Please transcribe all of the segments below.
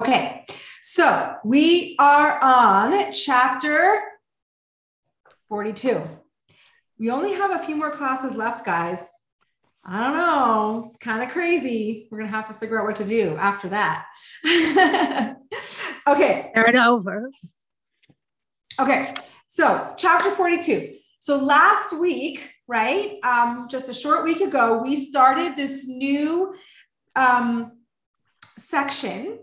Okay, so we are on chapter 42. We only have a few more classes left, guys. I don't know. It's kind of crazy. We're going to have to figure out what to do after that. okay. Start over. Okay. So, chapter 42. So, last week, right, um, just a short week ago, we started this new um, section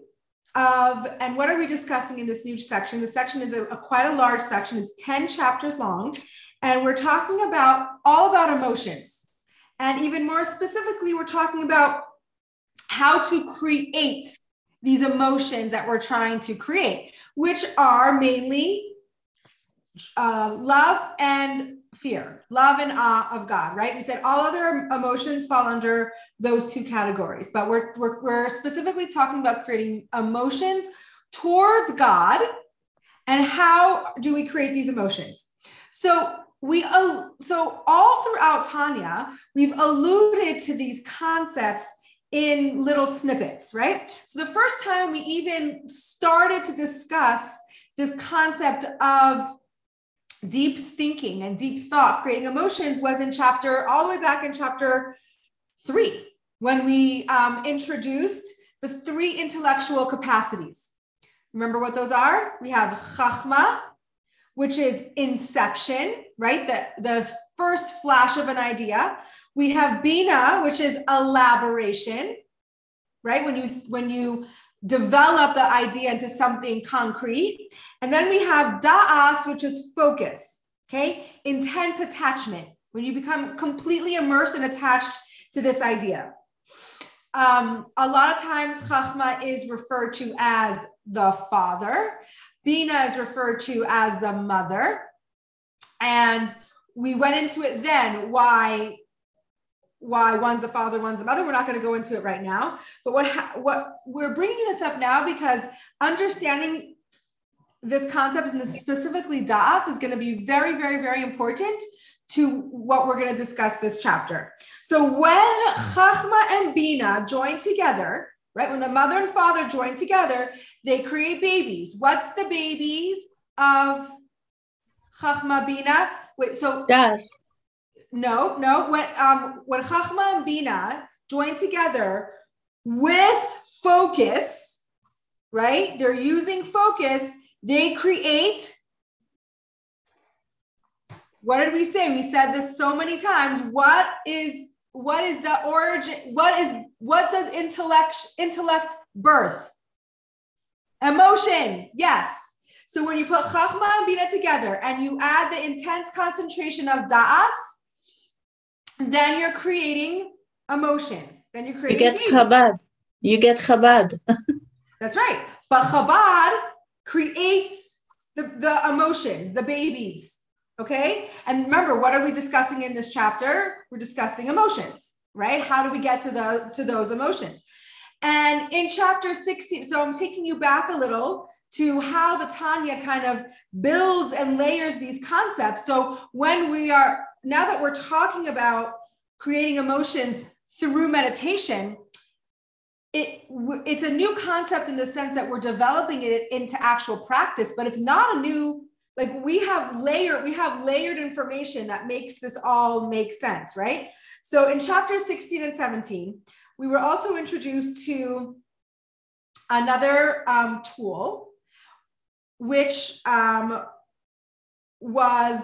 of, and what are we discussing in this new section? The section is a, a quite a large section, it's 10 chapters long. And we're talking about all about emotions. And even more specifically, we're talking about how to create these emotions that we're trying to create, which are mainly uh, love and fear, love and awe of God, right? We said all other emotions fall under those two categories, but we're, we're, we're specifically talking about creating emotions towards God and how do we create these emotions? So we uh, so all throughout Tanya, we've alluded to these concepts in little snippets, right? So the first time we even started to discuss this concept of deep thinking and deep thought, creating emotions, was in chapter all the way back in chapter three when we um, introduced the three intellectual capacities. Remember what those are? We have chachma, which is inception, right? The, the first flash of an idea. We have bina, which is elaboration, right? When you when you develop the idea into something concrete. And then we have da'as, which is focus, okay? Intense attachment, when you become completely immersed and attached to this idea. Um, a lot of times, chachma is referred to as the father. Bina is referred to as the mother. And we went into it then why why one's a father, one's a mother. We're not going to go into it right now. But what what we're bringing this up now because understanding this concept and specifically das is going to be very, very, very important to what we're going to discuss this chapter. So when Chachma and Bina join together, right? When the mother and father join together, they create babies. What's the babies of Chachma Bina? Wait, so Das. No, no. When um when Chachma and Bina join together with focus, right? They're using focus. They create. What did we say? We said this so many times. What is what is the origin? What is what does intellect intellect birth? Emotions. Yes. So when you put Chachma and Bina together and you add the intense concentration of Da'as, then you're creating emotions. Then you're creating. You get babies. Chabad. You get Chabad. That's right. But Chabad creates the, the emotions, the babies. Okay. And remember, what are we discussing in this chapter? We're discussing emotions, right? How do we get to the to those emotions? And in chapter 16, so I'm taking you back a little to how the Tanya kind of builds and layers these concepts. So when we are now that we're talking about creating emotions through meditation, it it's a new concept in the sense that we're developing it into actual practice, but it's not a new like we have layered we have layered information that makes this all make sense, right? So in chapter 16 and 17, we were also introduced to another um, tool, which um, was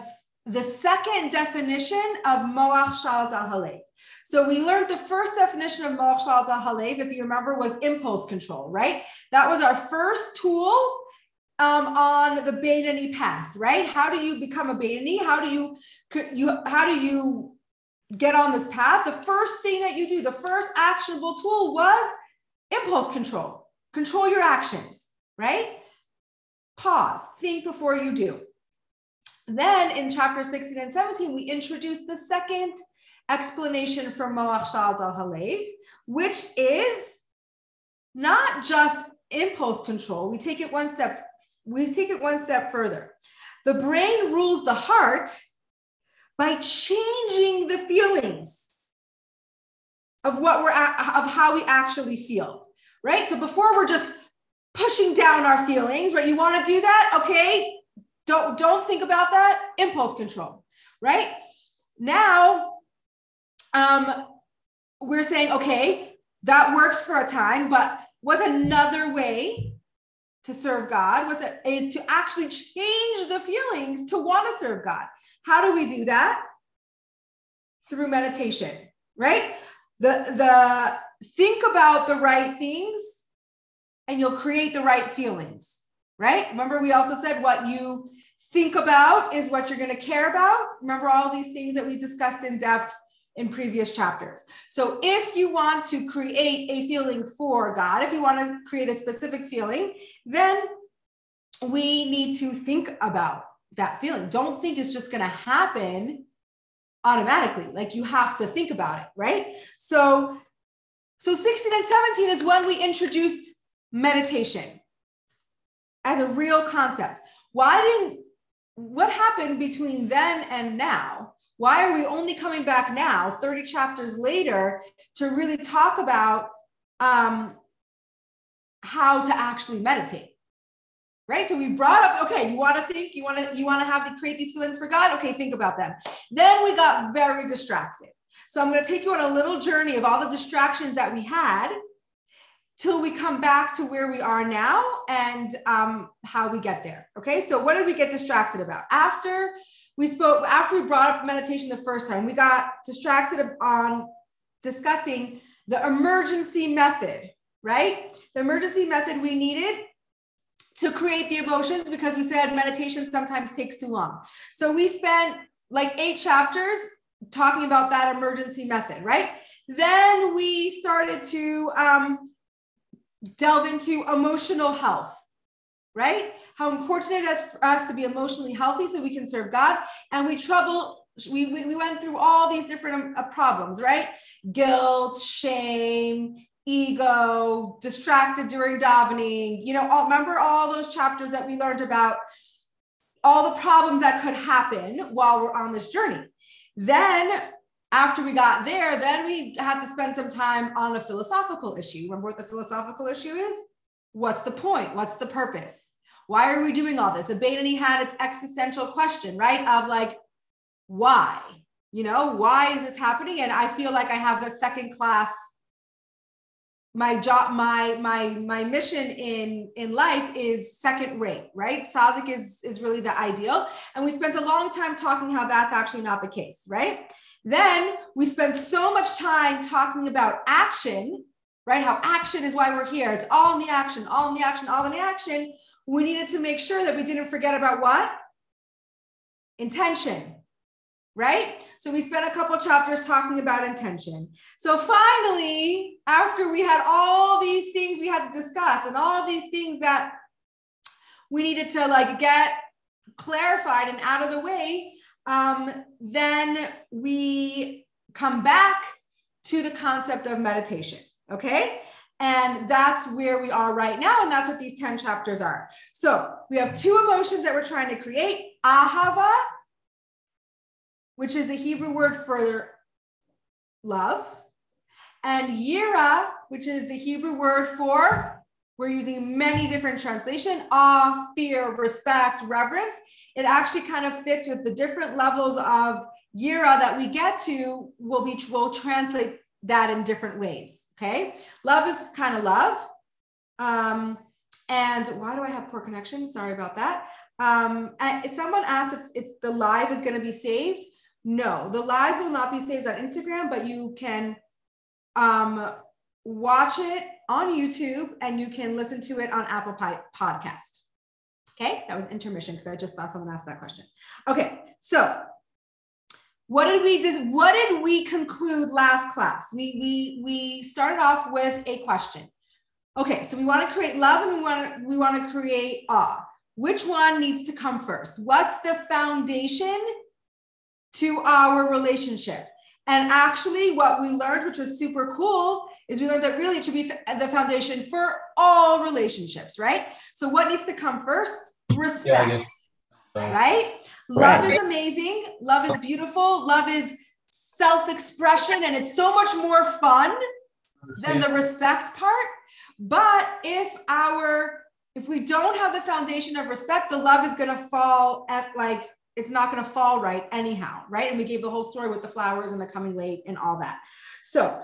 the second definition of Moach Shalat Halev. So we learned the first definition of Moach Shalat Halev, if you remember, was impulse control, right? That was our first tool um, on the Beinoni path, right? How do you become a Beinoni? How do you, you how do you get on this path? The first thing that you do, the first actionable tool was impulse control. Control your actions, right? Pause, think before you do. Then in chapter 16 and 17, we introduce the second explanation for Moach Shalat Halev, which is not just impulse control. We take it one step, we take it one step further. The brain rules the heart by changing the feelings of what we're of how we actually feel, right? So before we're just pushing down our feelings, right? You want to do that? Okay. Don't don't think about that. Impulse control, right? Now, um, we're saying, okay, that works for a time, but what's another way to serve God? What's it is to actually change the feelings to want to serve God. How do we do that? Through meditation, right? The the think about the right things and you'll create the right feelings, right? Remember we also said what you think about is what you're going to care about. Remember all these things that we discussed in depth in previous chapters. So if you want to create a feeling for God, if you want to create a specific feeling, then we need to think about that feeling. Don't think it's just going to happen automatically. Like you have to think about it, right? So so 16 and 17 is when we introduced meditation as a real concept. Why didn't what happened between then and now? Why are we only coming back now, 30 chapters later, to really talk about um, how to actually meditate? Right. So we brought up, okay, you want to think, you want to, you want to have to create these feelings for God. Okay, think about them. Then we got very distracted. So I'm going to take you on a little journey of all the distractions that we had till we come back to where we are now and um, how we get there. Okay. So what did we get distracted about? After we spoke, after we brought up meditation the first time, we got distracted on discussing the emergency method, right? The emergency method we needed to create the emotions because we said meditation sometimes takes too long. So we spent like eight chapters talking about that emergency method, right? Then we started to um, delve into emotional health, right? How important it is for us to be emotionally healthy so we can serve God. And we trouble, we, we, we went through all these different uh, problems, right? Guilt, shame, ego, distracted during davening. You know, all, remember all those chapters that we learned about all the problems that could happen while we're on this journey. Then after we got there, then we had to spend some time on a philosophical issue. Remember what the philosophical issue is? What's the point? What's the purpose? Why are we doing all this? The Beinoni had its existential question, right? Of like, why? You know, why is this happening? And I feel like I have the second class my job my my my mission in in life is second rate right Tzaddik is is really the ideal and we spent a long time talking how that's actually not the case right then we spent so much time talking about action, right? How action is why we're here. It's all in the action, all in the action, all in the action. We needed to make sure that we didn't forget about what? Intention, right? So we spent a couple chapters talking about intention. So finally, after we had all these things we had to discuss and all these things that we needed to like get clarified and out of the way, um, then we come back to the concept of meditation. Okay. And that's where we are right now. And that's what these 10 chapters are. So we have two emotions that we're trying to create ahava, which is the Hebrew word for love, and yira, which is the Hebrew word for, we're using many different translation, awe, fear, respect, reverence. It actually kind of fits with the different levels of yira that we get to will be will translate that in different ways okay? Love is kind of love. Um and why do i have poor connection? Sorry about that. Um someone asked if it's the live is going to be saved no the live will not be saved on instagram but you can um watch it on youtube and you can listen to it on apple podcast Okay, that was intermission because I just saw someone ask that question. Okay, so what did we did what did we conclude last class? We we we started off with a question. Okay, so we want to create love and we want we want to create awe. Which one needs to come first? What's the foundation to our relationship? And actually, what we learned, which was super cool, is we learned that really it should be the foundation for all relationships, right? So, what needs to come first? respect. Yeah, right? Love is amazing. Love is beautiful. Love is self expression, and it's so much more fun than the respect part. But if our if we don't have the foundation of respect, the love is going to fall at like it's not going to fall right anyhow, right? And we gave the whole story with the flowers and the coming late and all that. So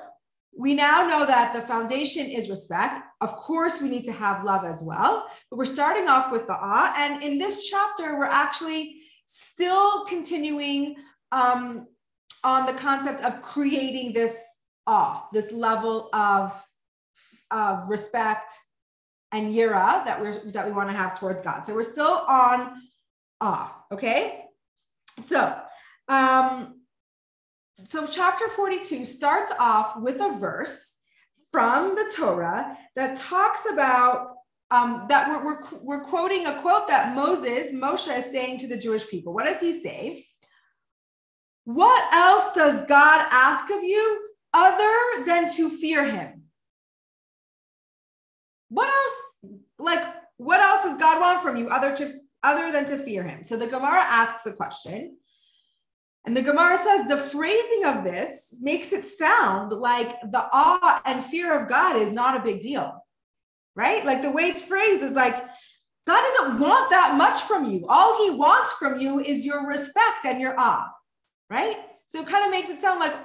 we now know that the foundation is respect. Of course, we need to have love as well, but we're starting off with the awe. And in this chapter, we're actually still continuing um, on the concept of creating this awe, this level of, of respect and yira that we're that we want to have towards God. So we're still on awe. Okay. So um, so chapter 42 starts off with a verse from the Torah that talks about um, that we're, we're, we're quoting a quote that Moses, Moshe is saying to the Jewish people. What does he say? What else does God ask of you other than to fear him? What else, like, what else does God want from you other to other than to fear him? So the Gemara asks a question. And the Gemara says the phrasing of this makes it sound like the awe and fear of God is not a big deal, right? Like the way it's phrased is like, God doesn't want that much from you. All he wants from you is your respect and your awe, right? So it kind of makes it sound like,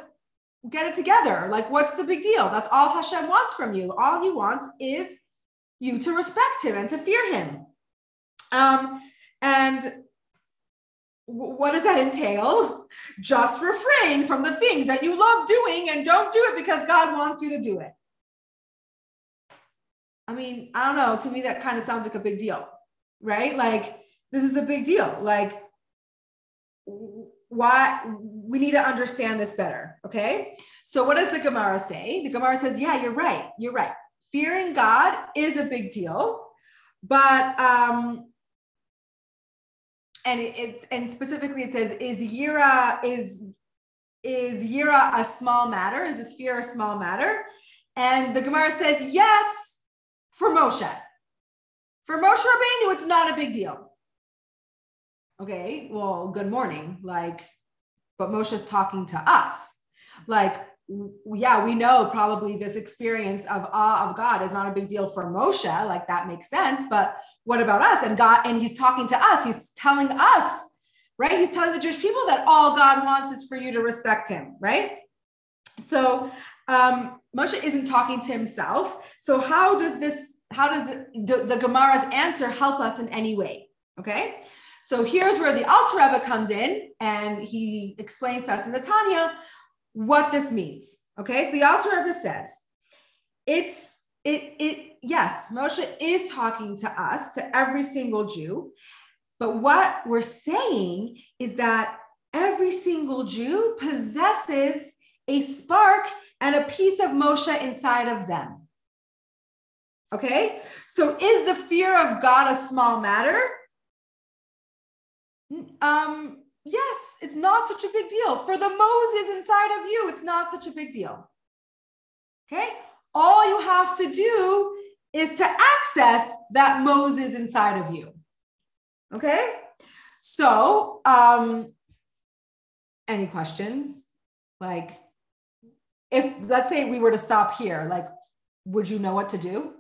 get it together. Like, what's the big deal? That's all Hashem wants from you. All he wants is you to respect him and to fear him. Um, and what does that entail? Just refrain from the things that you love doing and don't do it because God wants you to do it. I mean, I don't know. To me, that kind of sounds like a big deal, right? Like, this is a big deal. Like, why we need to understand this better. Okay. So, what does the Gemara say? The Gemara says, Yeah, you're right. You're right. Fearing God is a big deal, but um, and it's and specifically it says is yira is is yira a small matter? Is this fear a small matter? And the gemara says yes for moshe. For moshe rabbeinu it's not a big deal. Okay well good morning. Like but moshe's talking to us. Like yeah, we know probably this experience of awe of God is not a big deal for Moshe. Like that makes sense. But what about us? And God, and he's talking to us. He's telling us, right? He's telling the Jewish people that all God wants is for you to respect him, right? So um, Moshe isn't talking to himself. So how does this, how does the, the, the Gemara's answer help us in any way? Okay. So here's where the Alter Rebbe comes in and he explains to us in the Tanya what this means. Okay, so the Alter Rebbe says it's it it yes, Moshe is talking to us, to every single Jew, but what we're saying is that every single Jew possesses a spark and a piece of Moshe inside of them. Okay, so is the fear of God a small matter? Um, yes, it's not such a big deal. For the Moses inside of you, it's not such a big deal. Okay? All you have to do is to access that Moses inside of you. Okay? So, um, any questions? Like, if let's say we were to stop here, like, would you know what to do?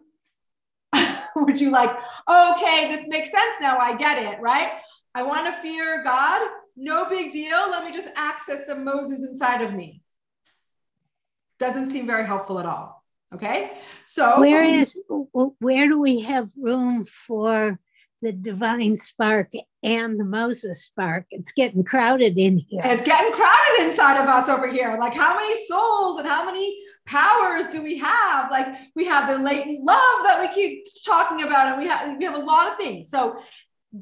would you like, okay, this makes sense now, I get it, right? I want to fear God no big deal. Let me just access the Moses inside of me. Doesn't seem very helpful at all. Okay. So where is where do we have room for the divine spark and the Moses spark? It's getting crowded in here. It's getting crowded inside of us over here. Like how many souls and how many powers do we have? Like we have the latent love that we keep talking about, and we have we have a lot of things. So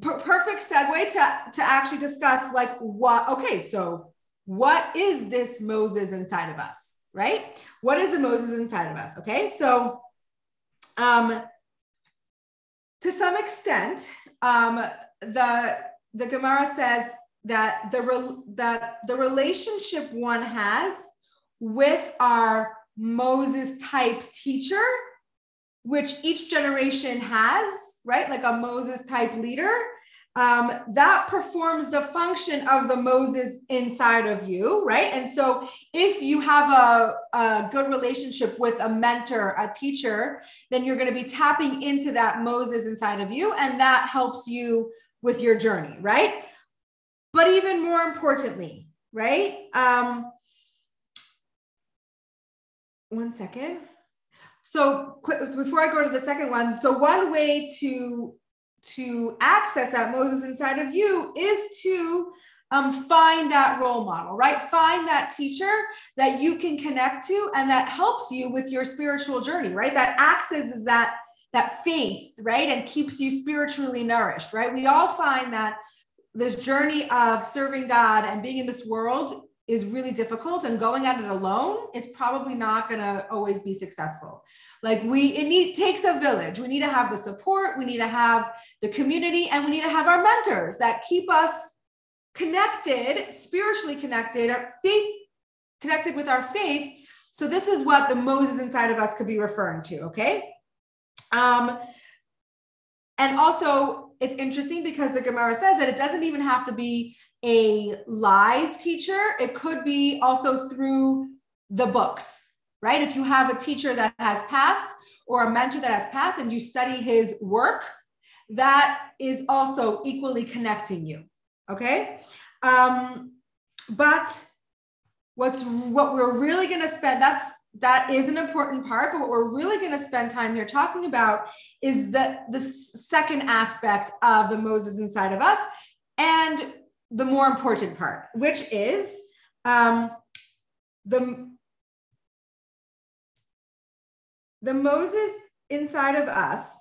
per- perfect segue to, to actually discuss like what, okay, so what is this Moses inside of us, right? What is the Moses inside of us? Okay, so um, to some extent, um, the the Gemara says that the re- that the relationship one has with our Moses type teacher, which each generation has, right? Like a Moses type leader, um, that performs the function of the Moses inside of you, right? And so, if you have a, a good relationship with a mentor, a teacher, then you're going to be tapping into that Moses inside of you, and that helps you with your journey, right? But even more importantly, right? Um, one second. So, so before I go to the second one, so one way to to access that Moses inside of you is to um, find that role model, right? Find that teacher that you can connect to and that helps you with your spiritual journey, right? That accesses that that faith, right? And keeps you spiritually nourished, right? We all find that this journey of serving God and being in this world is really difficult and going at it alone is probably not going to always be successful. Like we it need, takes a village. We need to have the support we need to have the community and we need to have our mentors that keep us connected spiritually connected our faith connected with our faith. So this is what the moses inside of us could be referring to okay? Um and also it's interesting because the gemara says that it doesn't even have to be a live teacher, it could be also through the books, right? If you have a teacher that has passed or a mentor that has passed and you study his work, that is also equally connecting you. Okay. Um, but what's what we're really going to spend that's that is an important part but what we're really going to spend time here talking about is the the second aspect of the moses inside of us and the more important part, which is um, the, the Moses inside of us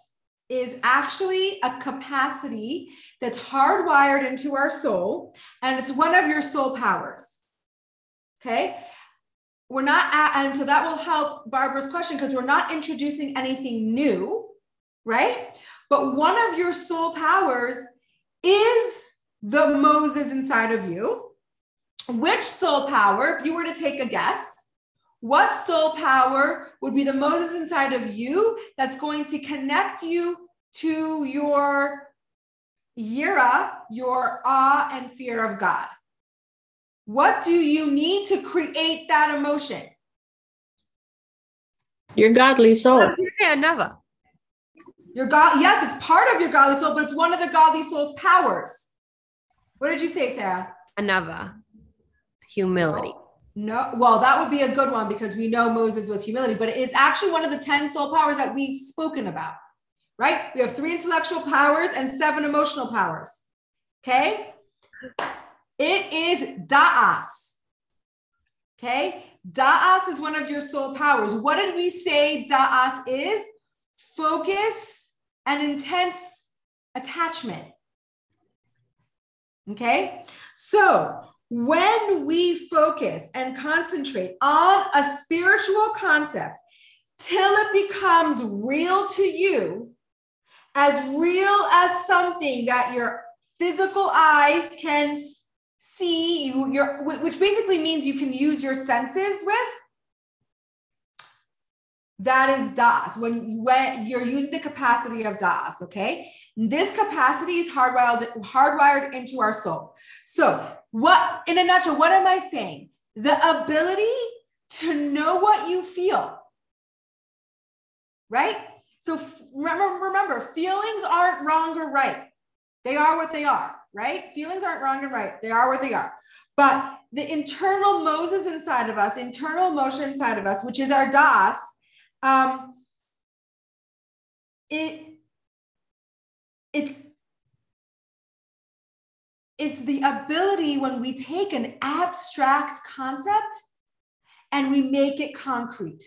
is actually a capacity that's hardwired into our soul, and it's one of your soul powers. Okay. We're not, at, and so that will help Barbara's question because we're not introducing anything new, right? But one of your soul powers is the Moses inside of you. Which soul power, if you were to take a guess, what soul power would be the Moses inside of you that's going to connect you to your yira, your awe and fear of God? What do you need to create that emotion? Your godly soul. Yeah, never. Your God, yes, it's part of your godly soul, but it's one of the godly soul's powers. What did you say, Sarah? Another humility. No, well, that would be a good one because we know Moses was humility, but it's actually one of the 10 soul powers that we've spoken about, right? We have three intellectual powers and seven emotional powers. Okay. It is da'as. Okay. Da'as is one of your soul powers. What did we say da'as is? Focus and intense attachment. Okay. So when we focus and concentrate on a spiritual concept till it becomes real to you, as real as something that your physical eyes can see, you, your, which basically means you can use your senses with, that is das. When, when you're using the capacity of das, okay? This capacity is hardwired, hardwired into our soul. So, what, in a nutshell, what am I saying? The ability to know what you feel, right? So, remember, remember, feelings aren't wrong or right. They are what they are, right? Feelings aren't wrong and right. They are what they are. But the internal Moses inside of us, internal emotion inside of us, which is our da'as, um, it it's it's the ability when we take an abstract concept and we make it concrete.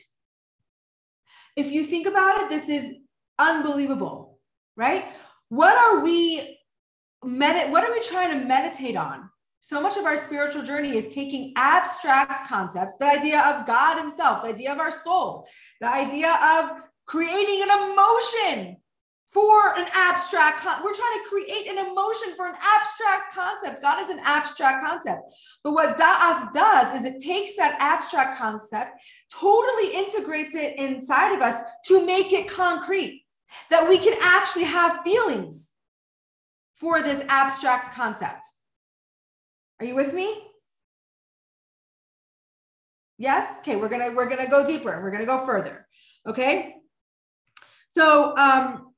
If you think about it, this is unbelievable, right? What are we med- what are we trying to meditate on? So much of our spiritual journey is taking abstract concepts, the idea of God Himself, the idea of our soul, the idea of creating an emotion for an abstract con- we're trying to create an emotion for an abstract concept. God is an abstract concept. But what da'as does is it takes that abstract concept totally integrates it inside of us to make it concrete that we can actually have feelings for this abstract concept? Are you with me? Yes? Okay, we're gonna we're gonna go deeper. We're gonna go further. Okay. So um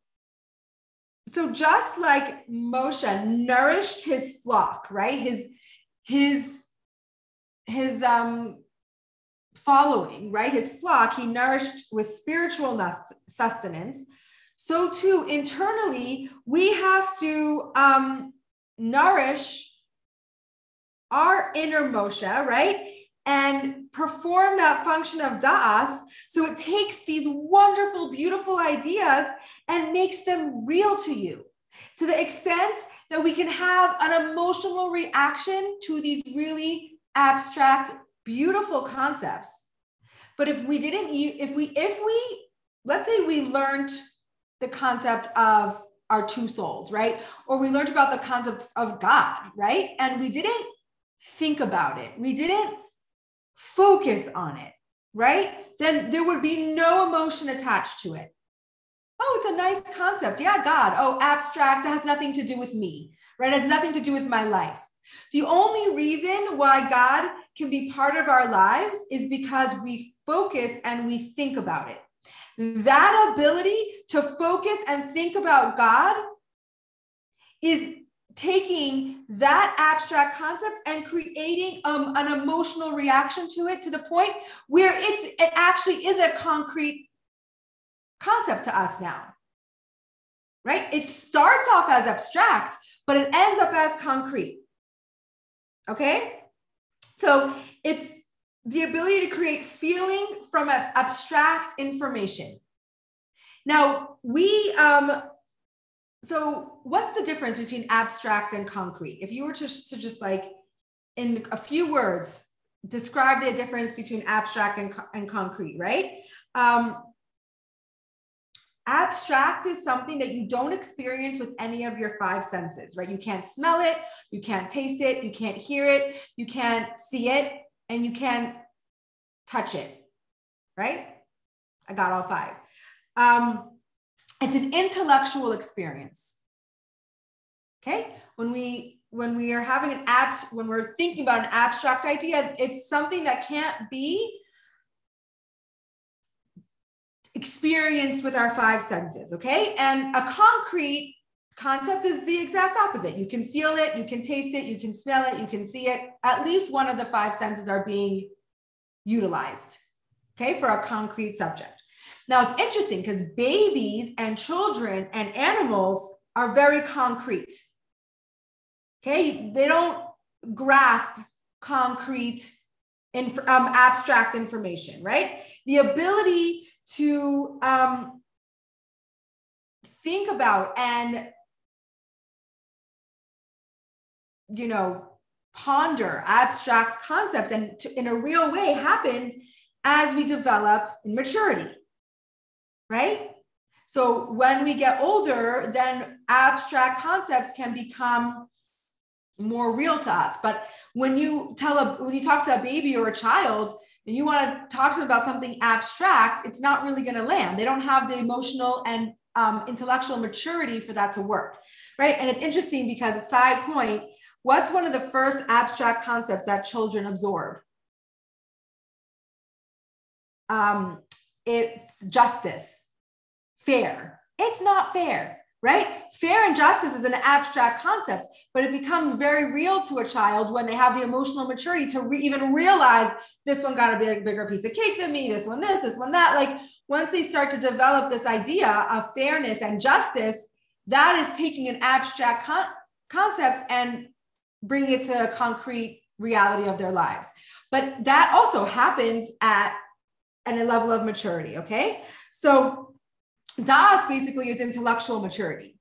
so just like Moshe nourished his flock, right? His his his um following, right? His flock, he nourished with spiritual sustenance. So too internally, we have to um nourish our inner Moshe, right? And perform that function of da'as. So it takes these wonderful, beautiful ideas and makes them real to you to the extent that we can have an emotional reaction to these really abstract, beautiful concepts. But if we didn't, if we, if we, let's say we learned the concept of our two souls, right? Or we learned about the concept of God, right? And we didn't think about it. We didn't focus on it, right? Then there would be no emotion attached to it. Oh, it's a nice concept. Yeah, God. Oh, abstract. It has nothing to do with me, right? It has nothing to do with my life. The only reason why God can be part of our lives is because we focus and we think about it. That ability to focus and think about God is taking that abstract concept and creating um, an emotional reaction to it to the point where it's it actually is a concrete concept to us now. Right? It starts off as abstract but it ends up as concrete. Okay? So it's the ability to create feeling from abstract information. Now we um so what's the difference between abstract and concrete? If you were just to just like in a few words describe the difference between abstract and, and concrete right? Um, abstract is something that you don't experience with any of your five senses right? You can't smell it you can't taste it you can't hear it you can't see it and you can't touch it right i got all five um, it's an intellectual experience. Okay? When we when we are having an abs when we're thinking about an abstract idea, it's something that can't be experienced with our five senses, okay? And a concrete concept is the exact opposite. You can feel it, you can taste it, you can smell it, you can see it. At least one of the five senses are being utilized, okay, for a concrete subject. Now it's interesting because babies and children and animals are very concrete. Okay, they don't grasp concrete and um, abstract information, right? The ability to um, think about and you know ponder abstract concepts and to, in a real way happens as we develop in maturity right? So when we get older, then abstract concepts can become more real to us. But when you tell a when you talk to a baby or a child and you want to talk to them about something abstract, it's not really going to land. They don't have the emotional and um, intellectual maturity for that to work, right? And it's interesting because a side point, what's one of the first abstract concepts that children absorb? Um, it's justice, fair. It's not fair, right? Fair and justice is an abstract concept, but it becomes very real to a child when they have the emotional maturity to re- even realize this one got a big, bigger piece of cake than me, this one this, this one that. Like once they start to develop this idea of fairness and justice, that is taking an abstract con- concept and bringing it to a concrete reality of their lives. But that also happens at and a level of maturity. Okay. So DAS basically is intellectual maturity,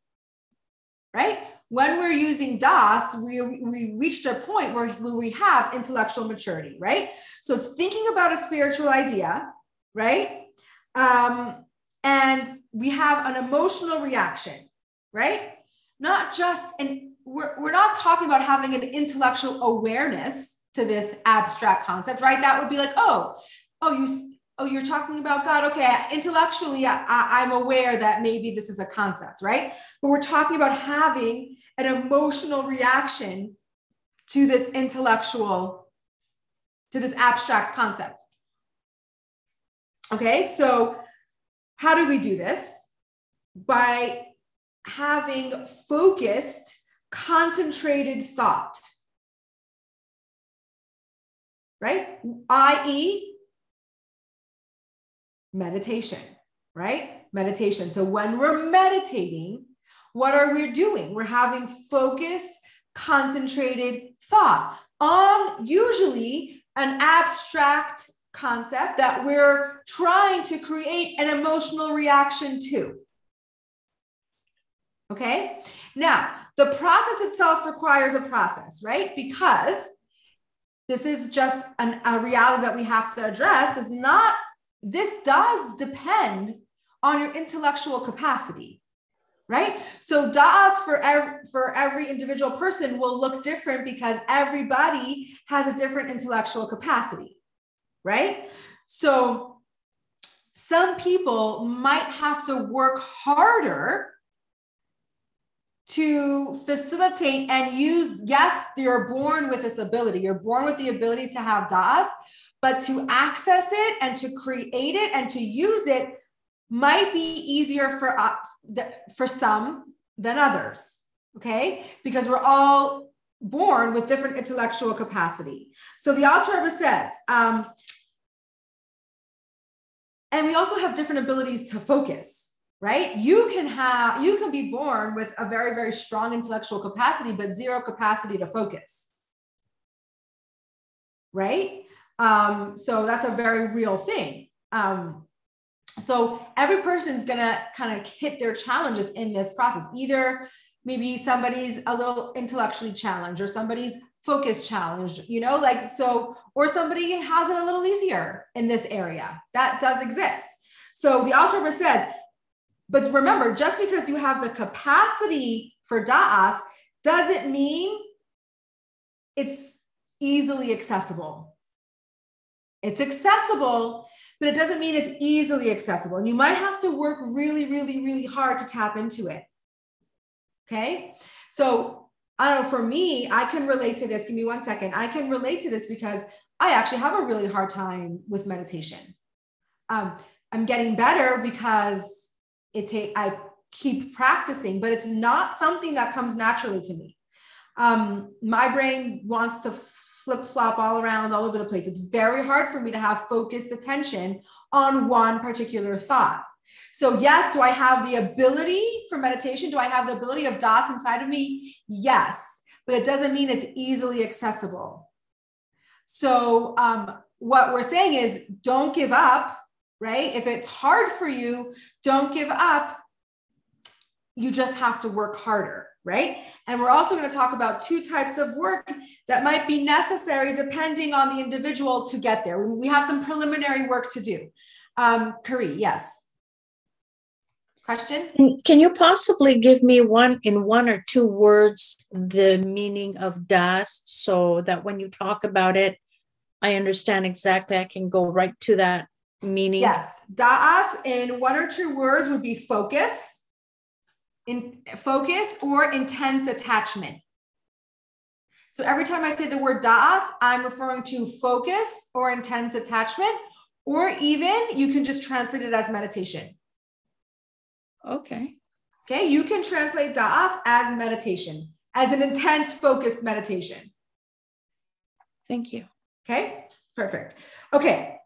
right? When we're using DAS, we, we reached a point where, where we have intellectual maturity, right? So it's thinking about a spiritual idea, right? Um, and we have an emotional reaction, right? Not just, and we're, we're not talking about having an intellectual awareness to this abstract concept, right? That would be like, oh, oh, you oh, you're talking about God. Okay, intellectually, I, I'm aware that maybe this is a concept, right? But we're talking about having an emotional reaction to this intellectual, to this abstract concept. Okay, so how do we do this? By having focused, concentrated thought. Right? I.e., meditation, right? Meditation. So when we're meditating, what are we doing? We're having focused, concentrated thought on usually an abstract concept that we're trying to create an emotional reaction to. Okay. Now, the process itself requires a process, right? Because this is just an, a reality that we have to address is not, this does depend on your intellectual capacity, right? So das for every, for every individual person will look different because everybody has a different intellectual capacity, right? So some people might have to work harder to facilitate and use yes you're born with this ability. You're born with the ability to have das but to access it and to create it and to use it might be easier for uh, for some than others okay? Because we're all born with different intellectual capacity. So the Alter says um, and we also have different abilities to focus right? You can have you can be born with a very very strong intellectual capacity but zero capacity to focus. Right? Um, so that's a very real thing. Um, so every person's gonna kind of hit their challenges in this process. Either maybe somebody's a little intellectually challenged or somebody's focus challenged you know like so or somebody has it a little easier in this area. That does exist. So the Alter says but remember, just because you have the capacity for da'as doesn't mean it's easily accessible. It's accessible, but it doesn't mean it's easily accessible. And you might have to work really, really, really hard to tap into it. Okay. So I don't know, for me, I can relate to this. Give me one second. I can relate to this because I actually have a really hard time with meditation. Um, I'm getting better because it take I keep practicing, but it's not something that comes naturally to me. Um, my brain wants to flip flop all around, all over the place. It's very hard for me to have focused attention on one particular thought. So, yes, do I have the ability for meditation? Do I have the ability of Das inside of me? Yes, but it doesn't mean it's easily accessible. So, um, what we're saying is don't give up right? If it's hard for you, don't give up. You just have to work harder, right? And we're also going to talk about two types of work that might be necessary depending on the individual to get there. We have some preliminary work to do. Um, Kari, yes. Question? Can you possibly give me one in one or two words the meaning of das so that when you talk about it, I understand exactly. I can go right to that meaning? Yes. Da'as in one or two words would be focus in focus or intense attachment. So every time i say the word da'as i'm referring to focus or intense attachment or even you can just translate it as meditation. Okay. Okay you can translate da'as as meditation as an intense focused meditation. Thank you. Okay perfect. Okay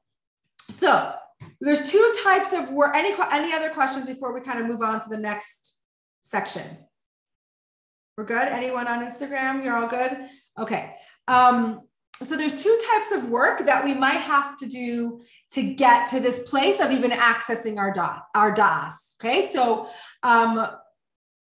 so there's two types of work. Any any other questions before we kind of move on to the next section? We're good. Anyone on Instagram? You're all good. Okay. Um, so there's two types of work that we might have to do to get to this place of even accessing our dot our das. Okay. So um,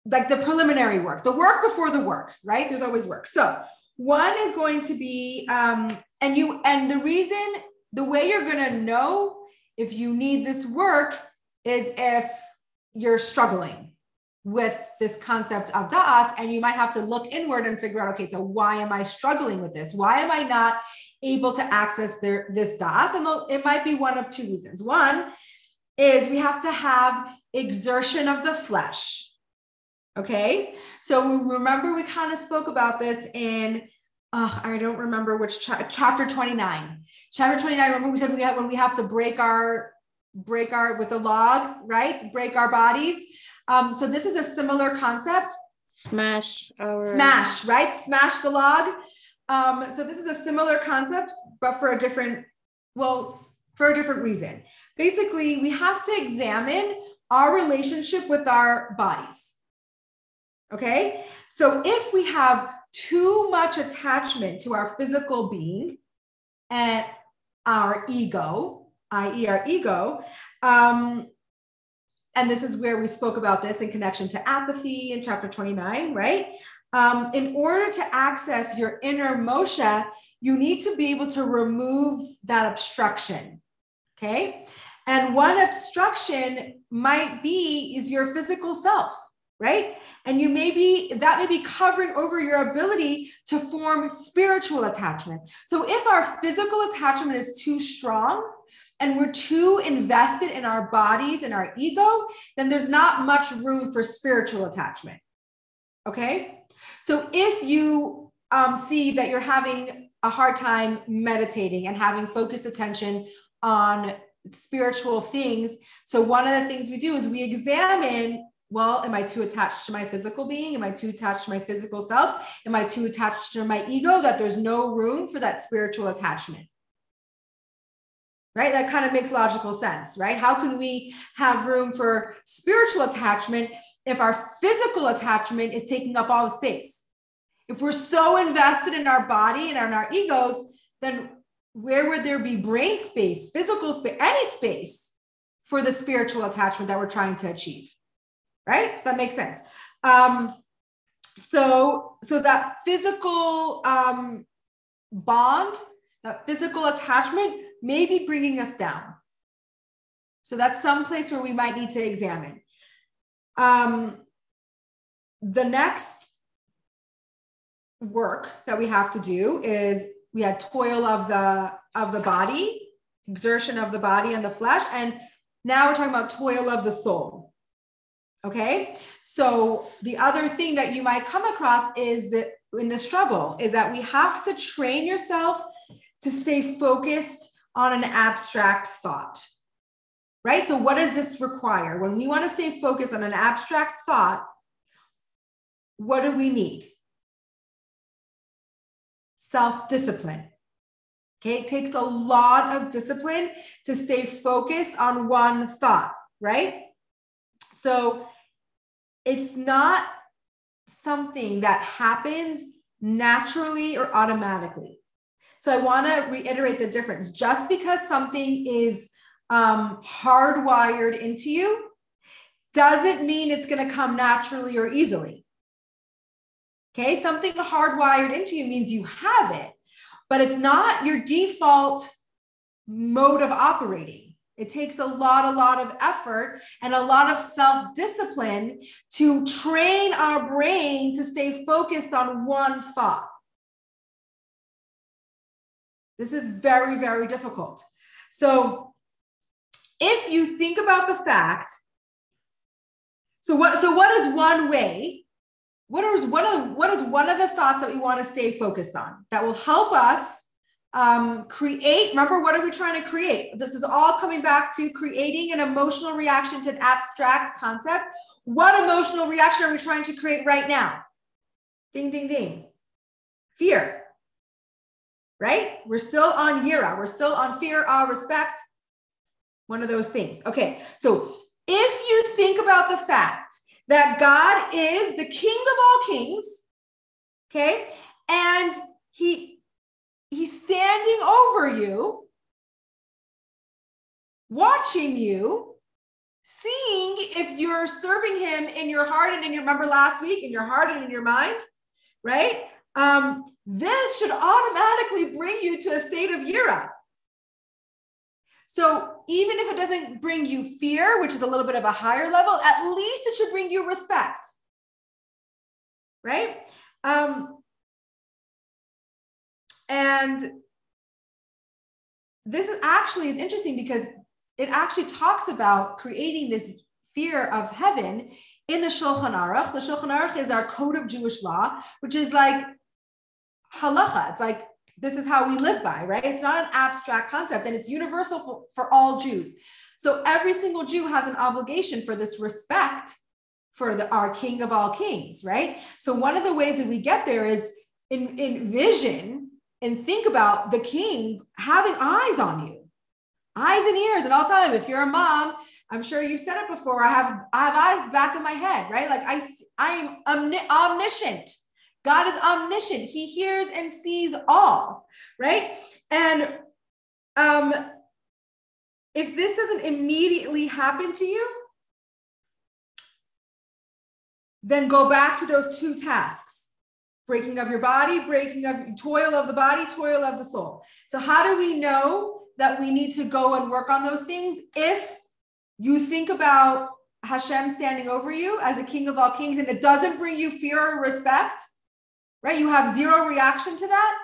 like the preliminary work, the work before the work, right? There's always work. So one is going to be um, and you and the reason the way you're going to know if you need this work is if you're struggling. with this concept of das and you might have to look inward and figure out okay so why am i struggling with this? Why am i not able to access their, this das and it might be one of two reasons. One is we have to have exertion of the flesh okay? So we remember we kind of spoke about this in uh, I don't remember which cha- chapter 29. Chapter 29, remember we said we have when we have to break our break our with a log, right? Break our bodies. Um, so this is a similar concept. Smash our Smash, right? Smash the log. Um, so this is a similar concept, but for a different, well, for a different reason. Basically, we have to examine our relationship with our bodies. Okay. So if we have too much attachment to our physical being and our ego, i.e., our ego, um, and this is where we spoke about this in connection to apathy in chapter 29, right? Um, in order to access your inner Moshe, you need to be able to remove that obstruction. Okay. And one obstruction might be is your physical self, right? And you may be that may be covering over your ability to form spiritual attachment. So if our physical attachment is too strong, and we're too invested in our bodies and our ego, then there's not much room for spiritual attachment. Okay. So if you um, see that you're having a hard time meditating and having focused attention on spiritual things, so one of the things we do is we examine well, am I too attached to my physical being? Am I too attached to my physical self? Am I too attached to my ego that there's no room for that spiritual attachment? right? That kind of makes logical sense, right? How can we have room for spiritual attachment if our physical attachment is taking up all the space? If we're so invested in our body and in our egos, then where would there be brain space, physical space, any space for the spiritual attachment that we're trying to achieve? Right? So that makes sense. Um, so, so that physical um, bond, that physical attachment may be bringing us down. So that's some place where we might need to examine. Um, the next work that we have to do is we had toil of the of the body, exertion of the body and the flesh, and now we're talking about toil of the soul. Okay, so the other thing that you might come across is that in the struggle is that we have to train yourself to stay focused on an abstract thought. Right? So, what does this require? When we want to stay focused on an abstract thought, what do we need? Self discipline. Okay, it takes a lot of discipline to stay focused on one thought, right? So, it's not something that happens naturally or automatically. So I want to reiterate the difference. Just because something is um, hardwired into you doesn't mean it's going to come naturally or easily. Okay, something hardwired into you means you have it, but it's not your default mode of operating. It takes a lot, a lot of effort and a lot of self discipline to train our brain to stay focused on one thought. This is very, very difficult. So if you think about the fact, so what so what is one way? What is one of what is one of the thoughts that we want to stay focused on that will help us um, create? Remember, what are we trying to create? This is all coming back to creating an emotional reaction to an abstract concept. What emotional reaction are we trying to create right now? Ding, ding, ding. Fear right? We're still on Yira. We're still on fear, awe, respect. One of those things. Okay. So if you think about the fact that God is the King of all kings, okay, and he he's standing over you, watching you, seeing if you're serving him in your heart and in your remember last week in your heart and in your mind, right? um, this should automatically bring you to a state of yira. So even if it doesn't bring you fear, which is a little bit of a higher level, at least it should bring you respect. Right? Um, and this is actually is interesting because it actually talks about creating this fear of heaven in the Shulchan Aruch. The Shulchan Aruch is our code of Jewish law, which is like halacha. It's like this is how we live by, right? It's not an abstract concept and it's universal for, for all Jews. So every single Jew has an obligation for this respect for the, our King of all kings, right? So one of the ways that we get there is in, in vision and think about the king having eyes on you, eyes and ears at all time. If you're a mom, I'm sure you've said it before. I have I have eyes back of my head, right? Like I I am omniscient. God is omniscient. He hears and sees all, right? And um if this doesn't immediately happen to you, then go back to those two tasks breaking of your body, breaking of toil of the body, toil of the soul. So, how do we know that we need to go and work on those things? If you think about Hashem standing over you as a king of all kings and it doesn't bring you fear or respect, right? You have zero reaction to that.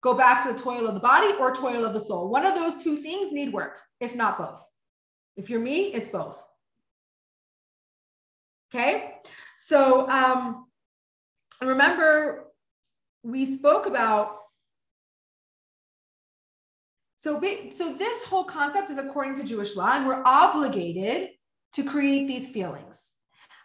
Go back to the toil of the body or toil of the soul. One of those two things need work, if not both. If you're me, it's both. Okay. So, um, remember we spoke about so so this whole concept is according to jewish law and we're obligated to create these feelings.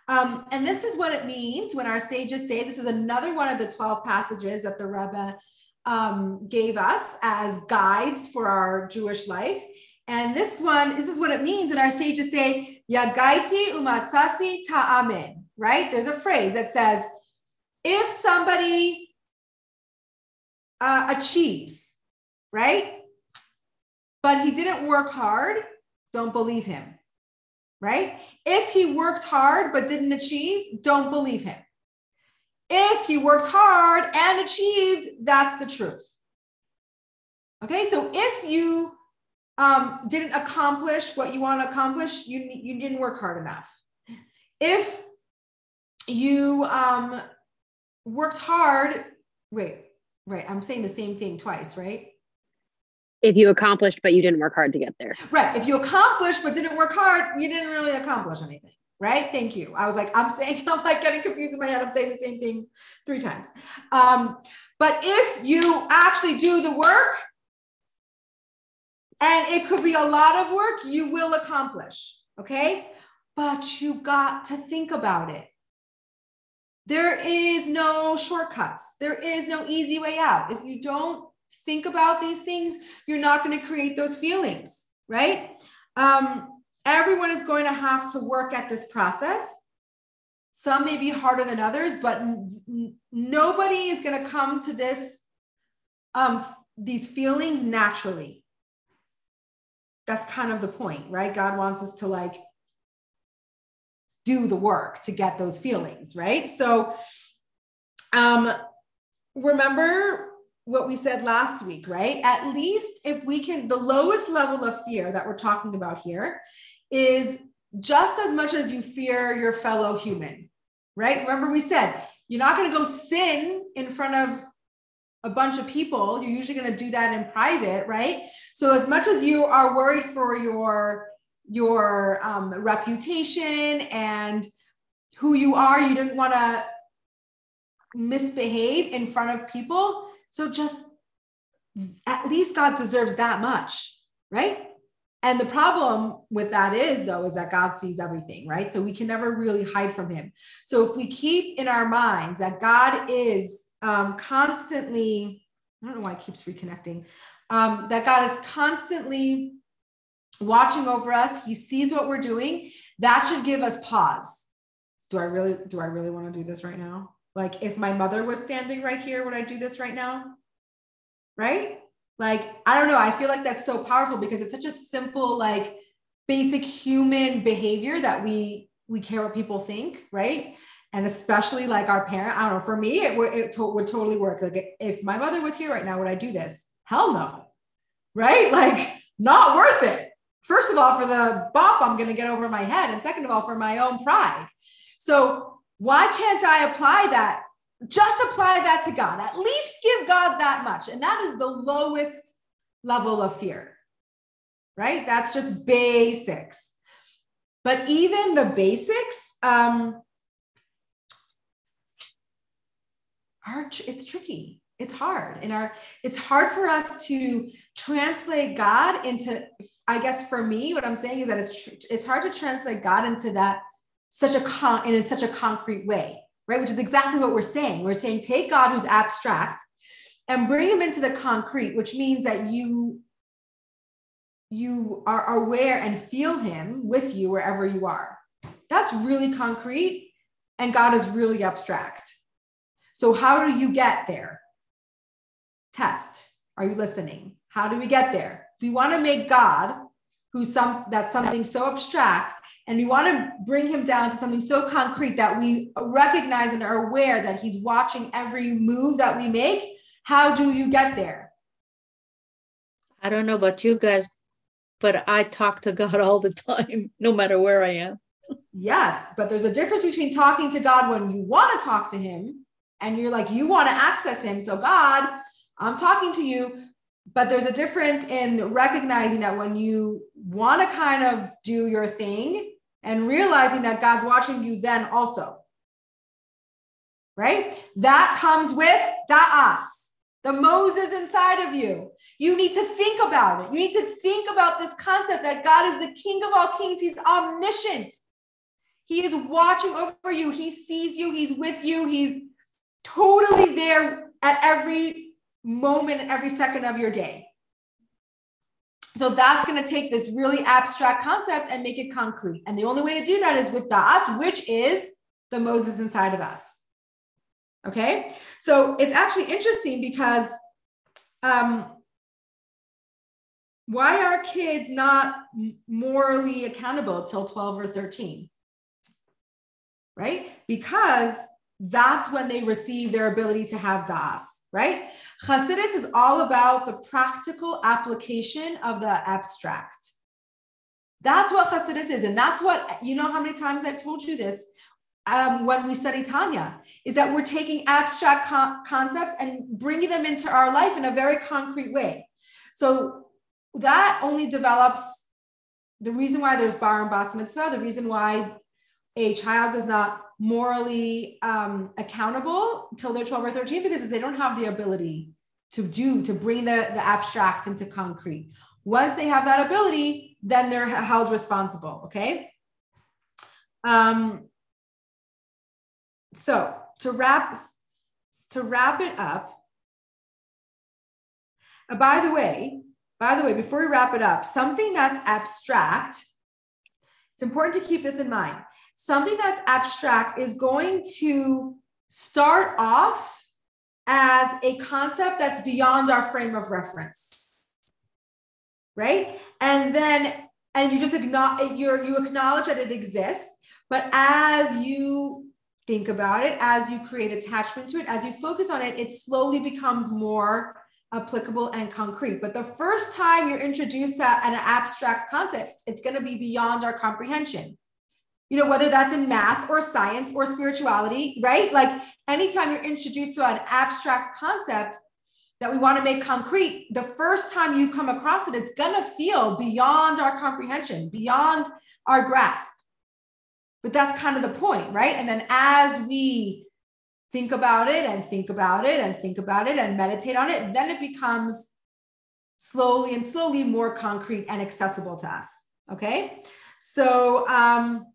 Um, and this is what it means when our sages say this is another one of the 12 passages that the rebbe um, gave us as guides for our jewish life. And this one this is what it means when our sages say yagaiti umatsasi ta'amen right? There's a phrase that says if somebody uh, achieves, right? But he didn't work hard, don't believe him, right? If he worked hard but didn't achieve, don't believe him. If he worked hard and achieved, that's the truth. Okay, so if you um, didn't accomplish what you want to accomplish, you, you didn't work hard enough. If you um, worked hard. Wait, right. I'm saying the same thing twice, right? If you accomplished, but you didn't work hard to get there. Right. If you accomplished, but didn't work hard, you didn't really accomplish anything. Right. Thank you. I was like, I'm saying, I'm like getting confused in my head. I'm saying the same thing three times. Um, but if you actually do the work, and it could be a lot of work, you will accomplish. Okay. But you got to think about it. There is no shortcuts. There is no easy way out. If you don't think about these things, you're not going to create those feelings, right? Um, everyone is going to have to work at this process. Some may be harder than others, but n- nobody is going to come to this um, these feelings naturally. That's kind of the point, right? God wants us to like do the work to get those feelings, right? So um, remember what we said last week, right? At least if we can, the lowest level of fear that we're talking about here is just as much as you fear your fellow human, right? Remember, we said you're not going to go sin in front of a bunch of people. You're usually going to do that in private, right? So, as much as you are worried for your your um, reputation and who you are. You didn't want to misbehave in front of people. So just at least God deserves that much, right? And the problem with that is, though, is that God sees everything, right? So we can never really hide from Him. So if we keep in our minds that God is um, constantly, I don't know why it keeps reconnecting, um, that God is constantly watching over us. He sees what we're doing. That should give us pause. Do I really, do I really want to do this right now? Like if my mother was standing right here, would I do this right now? Right? Like, I don't know. I feel like that's so powerful because it's such a simple, like basic human behavior that we, we care what people think, right? And especially like our parent, I don't know, for me, it, would, it to- would totally work. Like if my mother was here right now, would I do this? Hell no. Right? Like not worth it. First of all, for the bop I'm going to get over my head. And second of all, for my own pride. So why can't I apply that? Just apply that to God. At least give God that much. And that is the lowest level of fear, right? That's just basics. But even the basics, um, are it's tricky it's hard. In our it's hard for us to translate god into i guess for me what i'm saying is that it's it's hard to translate god into that such a con and in such a concrete way right? Which is exactly what we're saying. We're saying take god who's abstract and bring him into the concrete which means that you you are aware and feel him with you wherever you are. That's really concrete and god is really abstract. So how do you get there test. Are you listening? How do we get there? If we want to make God, who's some that's something so abstract, and we want to bring him down to something so concrete that we recognize and are aware that he's watching every move that we make, how do you get there? I don't know about you guys, but I talk to God all the time, no matter where I am. yes, but there's a difference between talking to God when you want to talk to him and you're like, you want to access him. So, God, I'm talking to you, but there's a difference in recognizing that when you want to kind of do your thing and realizing that God's watching you then also. Right? That comes with da'as, the Moses inside of you. You need to think about it. You need to think about this concept that God is the King of all kings. He's omniscient. He is watching over you. He sees you. He's with you. He's totally there at every moment every second of your day. So that's going to take this really abstract concept and make it concrete. And the only way to do that is with Das, which is the Moses inside of us. Okay. So it's actually interesting because um, why are kids not morally accountable till 12 or 13? Right? Because that's when they receive their ability to have Das right? Hasidus is all about the practical application of the abstract. That's what Hasidus is. And that's what, you know, how many times I've told you this um, when we study Tanya, is that we're taking abstract co- concepts and bringing them into our life in a very concrete way. So that only develops the reason why there's bar and bas mitzvah, the reason why a child does not morally um, accountable until they're 12 or 13 because they don't have the ability to do to bring the, the abstract into concrete. Once they have that ability then they're held responsible okay? Um, so to wrap to wrap it up uh, by the way by the way before we wrap it up something that's abstract it's important to keep this in mind something that's abstract is going to start off as a concept that's beyond our frame of reference right? And then and you just acknowledge you you acknowledge that it exists but as you think about it as you create attachment to it as you focus on it it slowly becomes more applicable and concrete. But the first time you're introduced to an abstract concept it's going to be beyond our comprehension you know, whether that's in math or science or spirituality, right? Like anytime you're introduced to an abstract concept that we want to make concrete, the first time you come across it, it's going to feel beyond our comprehension, beyond our grasp. But that's kind of the point, right? And then as we think about it and think about it and think about it and meditate on it, then it becomes slowly and slowly more concrete and accessible to us. Okay. So, um,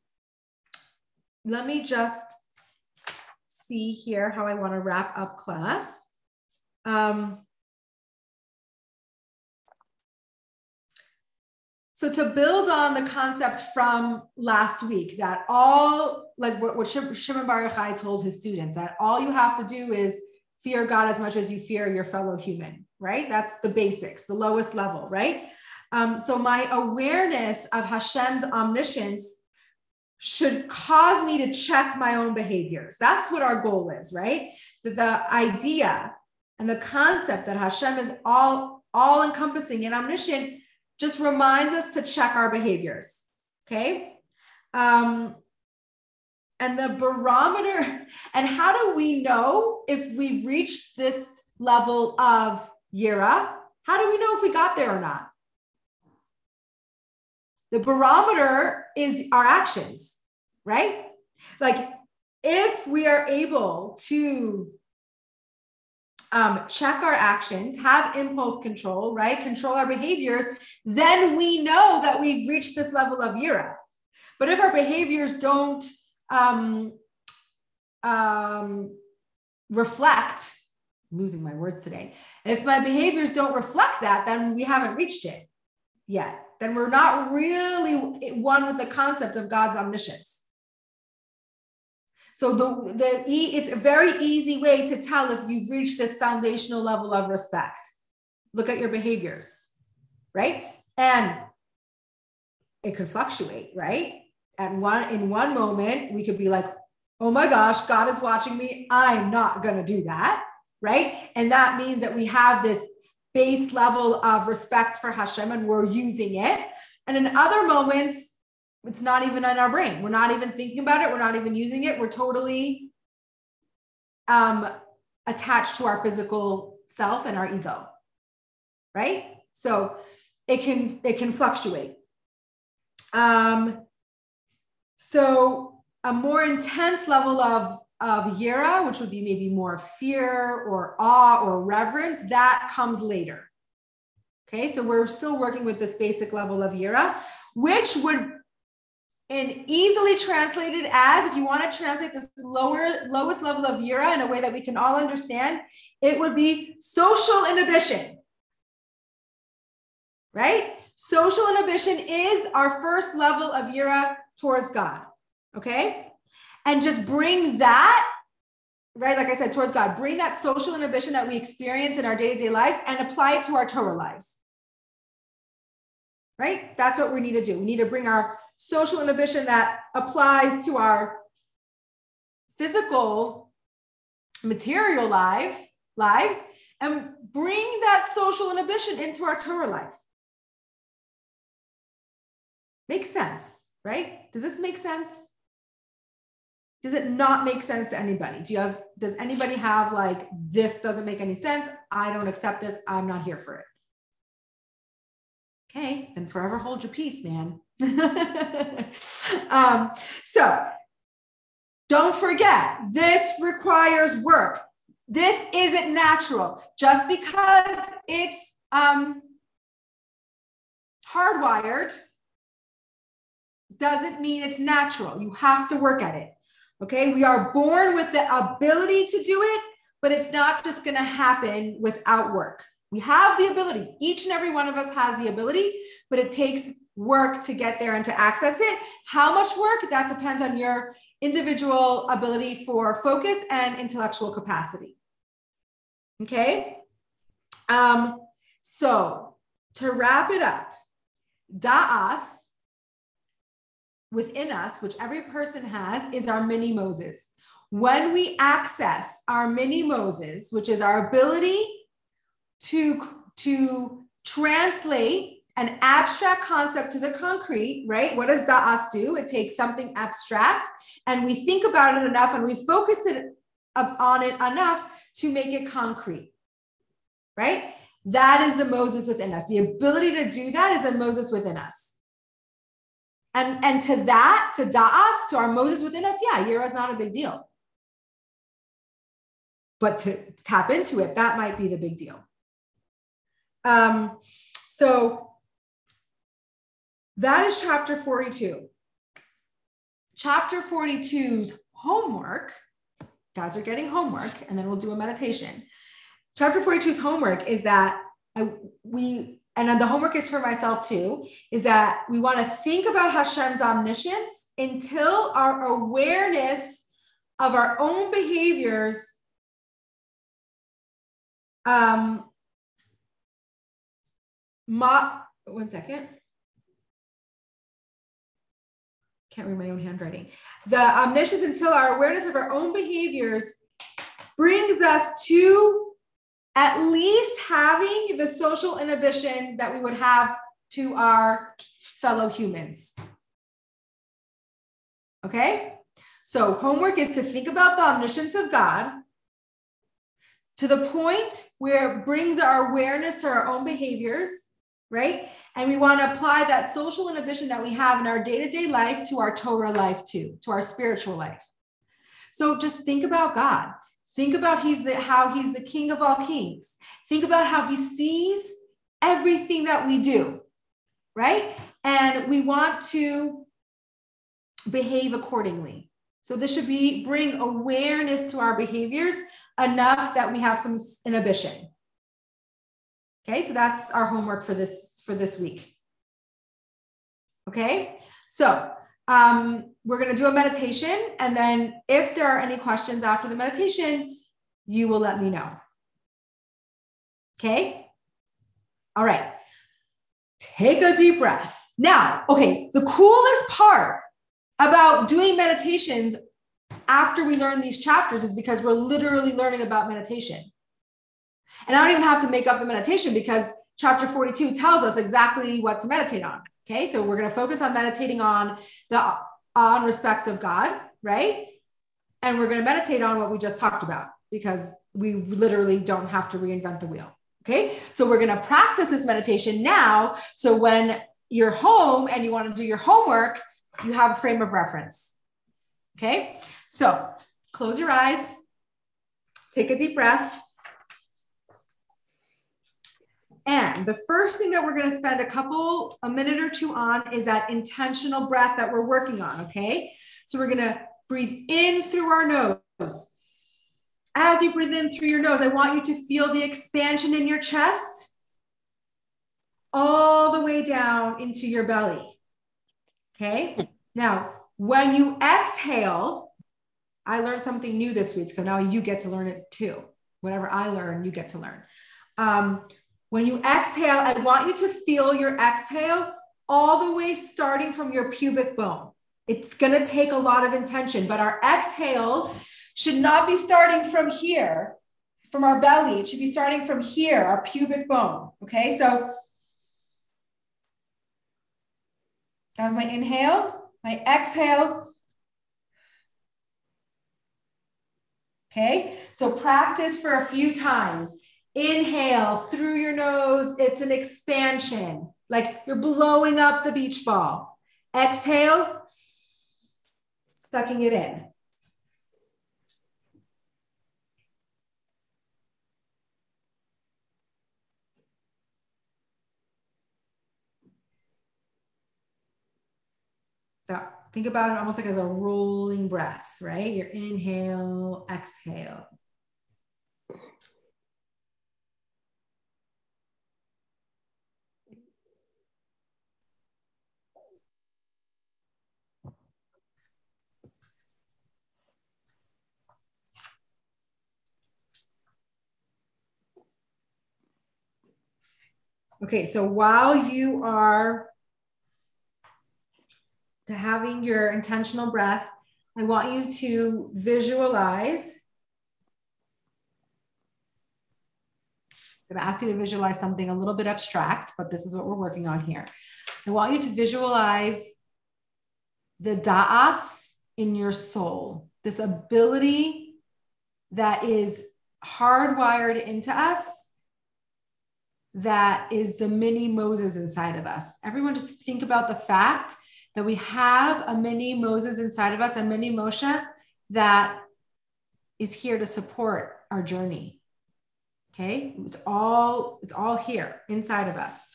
let me just see here how I want to wrap up class. Um, so to build on the concept from last week that all like what, what Shimon Bar Yochai told his students that all you have to do is fear God as much as you fear your fellow human, right? That's the basics, the lowest level, right? Um, so my awareness of Hashem's omniscience should cause me to check my own behaviors. That's what our goal is, right? The, the idea and the concept that Hashem is all all encompassing and omniscient just reminds us to check our behaviors. Okay. Um, and the barometer, and how do we know if we've reached this level of Yira? How do we know if we got there or not? The barometer is our actions, right? Like if we are able to um, check our actions, have impulse control, right? Control our behaviors, then we know that we've reached this level of Yira. But if our behaviors don't um, um, reflect, losing my words today, if my behaviors don't reflect that, then we haven't reached it yet. Then we're not really one with the concept of God's omniscience. So the, the it's a very easy way to tell if you've reached this foundational level of respect. Look at your behaviors, right? And it could fluctuate, right? At one in one moment, we could be like, oh my gosh, God is watching me. I'm not gonna do that, right? And that means that we have this base level of respect for Hashem and we're using it. And in other moments, it's not even in our brain. We're not even thinking about it. We're not even using it. We're totally um, attached to our physical self and our ego. Right? So it can it can fluctuate. Um, so a more intense level of of yira, which would be maybe more fear or awe or reverence, that comes later. Okay, so we're still working with this basic level of yira, which would and easily translated as if you want to translate this lower lowest level of yira in a way that we can all understand it would be social inhibition. Right? Social inhibition is our first level of yira towards god. Okay and just bring that right like i said towards god bring that social inhibition that we experience in our day-to-day lives and apply it to our torah lives right that's what we need to do we need to bring our social inhibition that applies to our physical material life lives and bring that social inhibition into our Torah life. Makes sense, right? Does this make sense? Does it not make sense to anybody? Do you have, does anybody have like, this doesn't make any sense? I don't accept this. I'm not here for it. Okay, then forever hold your peace, man. um, so don't forget, this requires work. This isn't natural. Just because it's um, hardwired doesn't mean it's natural. You have to work at it. Okay, we are born with the ability to do it, but it's not just going to happen without work. We have the ability. Each and every one of us has the ability, but it takes work to get there and to access it. How much work? That depends on your individual ability for focus and intellectual capacity. Okay. Um, so to wrap it up, da'as within us, which every person has, is our mini Moses. When we access our mini Moses, which is our ability to, to translate an abstract concept to the concrete, right? What does da'as do? It takes something abstract and we think about it enough and we focus it on it enough to make it concrete, right? That is the Moses within us. The ability to do that is a Moses within us. And, and to that, to da'as, to our Moses within us, yeah, Yira is not a big deal. But to tap into it, that might be the big deal. Um, so that is chapter 42. Chapter 42's homework, guys are getting homework, and then we'll do a meditation. Chapter 42's homework is that I, we, and the homework is for myself too, is that we want to think about Hashem's omniscience until our awareness of our own behaviors um, one second. Can't read my own handwriting. The omniscience until our awareness of our own behaviors brings us to at least having the social inhibition that we would have to our fellow humans. Okay? So, homework is to think about the omniscience of God to the point where it brings our awareness to our own behaviors, right? And we want to apply that social inhibition that we have in our day to day life to our Torah life too, to our spiritual life. So, just think about God. Think about he's the, how he's the king of all kings. Think about how he sees everything that we do, right? And we want to behave accordingly. So this should be bring awareness to our behaviors enough that we have some inhibition. Okay, so that's our homework for this for this week. Okay, so um, we're going to do a meditation, and then if there are any questions after the meditation, you will let me know. Okay, all right. Take a deep breath. Now, okay, the coolest part about doing meditations after we learn these chapters is because we're literally learning about meditation. And I don't even have to make up the meditation because chapter 42 tells us exactly what to meditate on. Okay, so we're going to focus on meditating on the on respect of God, right? And we're going to meditate on what we just talked about because we literally don't have to reinvent the wheel. Okay, so we're going to practice this meditation now. So when you're home and you want to do your homework, you have a frame of reference. Okay, so close your eyes, take a deep breath. And the first thing that we're going to spend a couple, a minute or two on is that intentional breath that we're working on. Okay, so we're going to breathe in through our nose. As you breathe in through your nose, I want you to feel the expansion in your chest all the way down into your belly. Okay. Now, when you exhale, I learned something new this week. So now you get to learn it too. Whatever I learn, you get to learn. Um, when you exhale, I want you to feel your exhale all the way starting from your pubic bone. It's going to take a lot of intention, but our exhale should not be starting from here, from our belly. It should be starting from here, our pubic bone. Okay, so that was my inhale my exhale. Okay, so practice for a few times. Inhale through your nose, it's an expansion, like you're blowing up the beach ball. Exhale, sucking it in. So think about it almost like as a rolling breath, right? Your inhale, exhale. Okay, so while you are having your intentional breath, I want you to visualize. I'm going to ask you to visualize something a little bit abstract, but this is what we're working on here. I want you to visualize the da'as in your soul, this ability that is hardwired into us that is the mini Moses inside of us. Everyone just think about the fact that we have a mini Moses inside of us, a mini Moshe that is here to support our journey. Okay? It's all it's all here inside of us.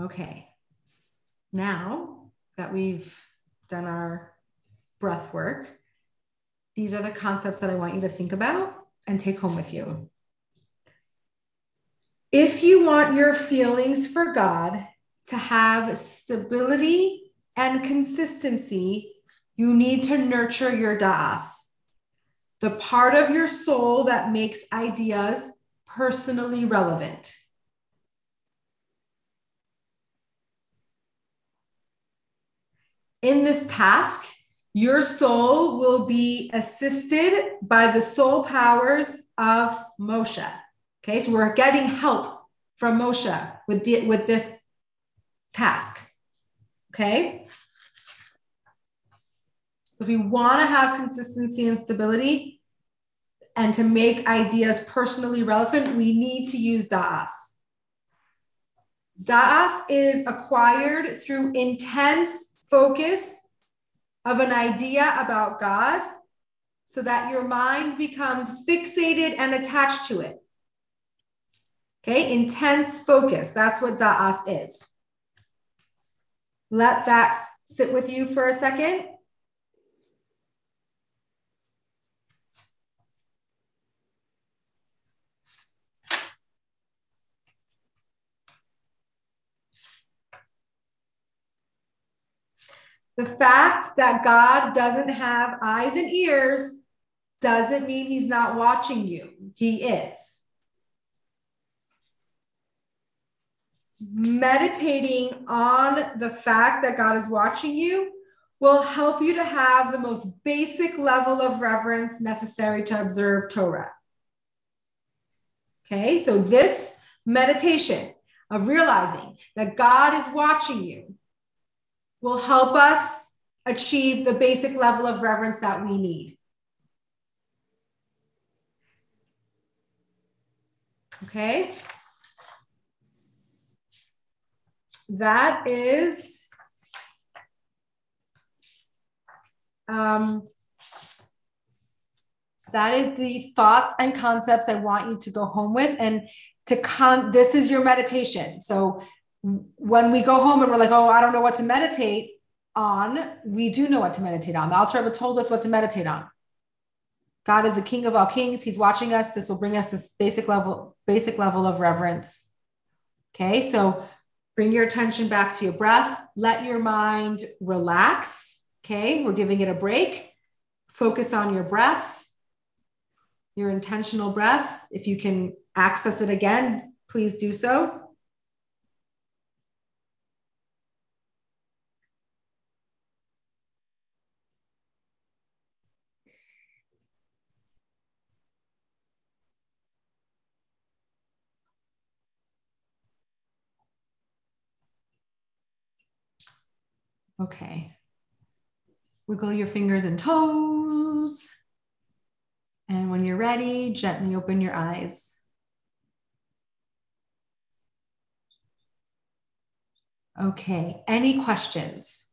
Okay. Now that we've done our breath work, these are the concepts that I want you to think about and take home with you. If you want your feelings for God to have stability and consistency, you need to nurture your das, the part of your soul that makes ideas personally relevant. In this task, your soul will be assisted by the soul powers of Moshe. Okay, so we're getting help from Moshe with, the, with this task. Okay. So if we want to have consistency and stability and to make ideas personally relevant, we need to use Da'as. Da'as is acquired through intense focus of an idea about God so that your mind becomes fixated and attached to it. Okay, intense focus. That's what da'as is. Let that sit with you for a second. The fact that God doesn't have eyes and ears doesn't mean he's not watching you. He is. Meditating on the fact that God is watching you will help you to have the most basic level of reverence necessary to observe Torah. Okay, so this meditation of realizing that God is watching you will help us achieve the basic level of reverence that we need. Okay. That is um, that is the thoughts and concepts I want you to go home with and to come. this is your meditation. So when we go home and we're like, oh, I don't know what to meditate on, we do know what to meditate on. The Alter Rebbe told us what to meditate on. God is the King of all kings. He's watching us. This will bring us this basic level, basic level of reverence. Okay, so bring your attention back to your breath. Let your mind relax. Okay, we're giving it a break. Focus on your breath, your intentional breath. If you can access it again, please do so. Okay. Wiggle your fingers and toes. And when you're ready, gently open your eyes. Okay, any questions?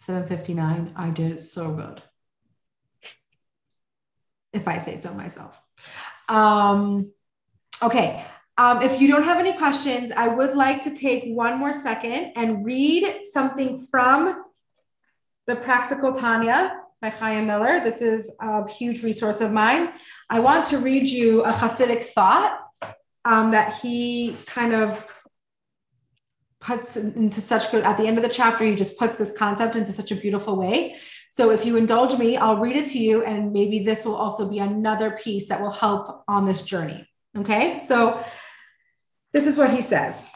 759, I did so good. If I say so myself. Um, okay, um, if you don't have any questions, I would like to take one more second and read something from the Practical Tanya by Chaim Miller. This is a huge resource of mine. I want to read you a Hasidic thought um, that he kind of puts into such good at the end of the chapter he just puts this concept into such a beautiful way so if you indulge me i'll read it to you and maybe this will also be another piece that will help on this journey okay so this is what he says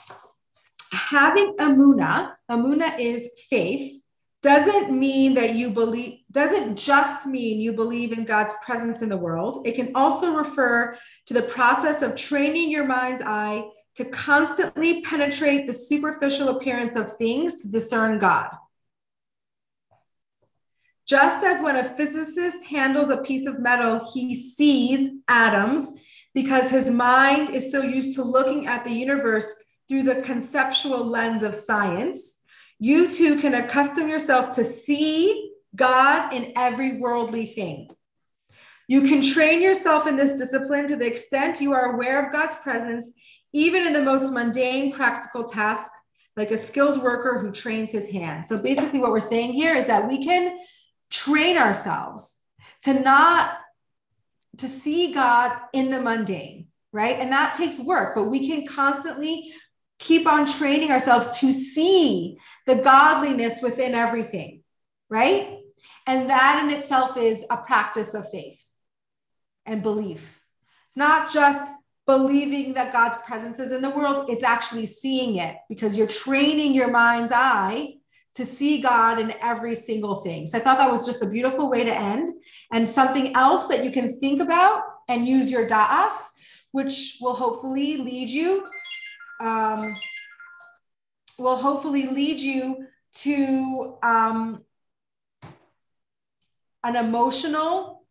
having amuna, amuna is faith, doesn't mean that you believe, doesn't just mean you believe in God's presence in the world. It can also refer to the process of training your mind's eye to constantly penetrate the superficial appearance of things to discern God. Just as when a physicist handles a piece of metal, he sees atoms because his mind is so used to looking at the universe through the conceptual lens of science, you too can accustom yourself to see God in every worldly thing. You can train yourself in this discipline to the extent you are aware of God's presence, even in the most mundane practical task, like a skilled worker who trains his hand. So basically, what we're saying here is that we can train ourselves to not to see God in the mundane, right? And that takes work, but we can constantly keep on training ourselves to see the godliness within everything, right? And that in itself is a practice of faith and belief. It's not just believing that God's presence is in the world, it's actually seeing it because you're training your mind's eye to see God in every single thing. So I thought that was just a beautiful way to end. And something else that you can think about and use your da'as, which will hopefully lead you, um, will hopefully lead you to um, an emotional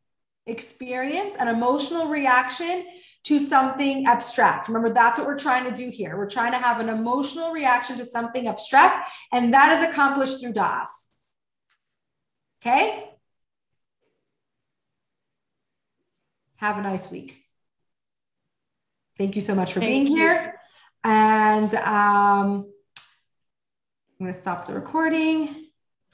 experience, an emotional reaction to something abstract. Remember, that's what we're trying to do here. We're trying to have an emotional reaction to something abstract, and that is accomplished through DAS. Okay? Have a nice week. Thank you so much for Thank being you. here. And um, I'm going to stop the recording.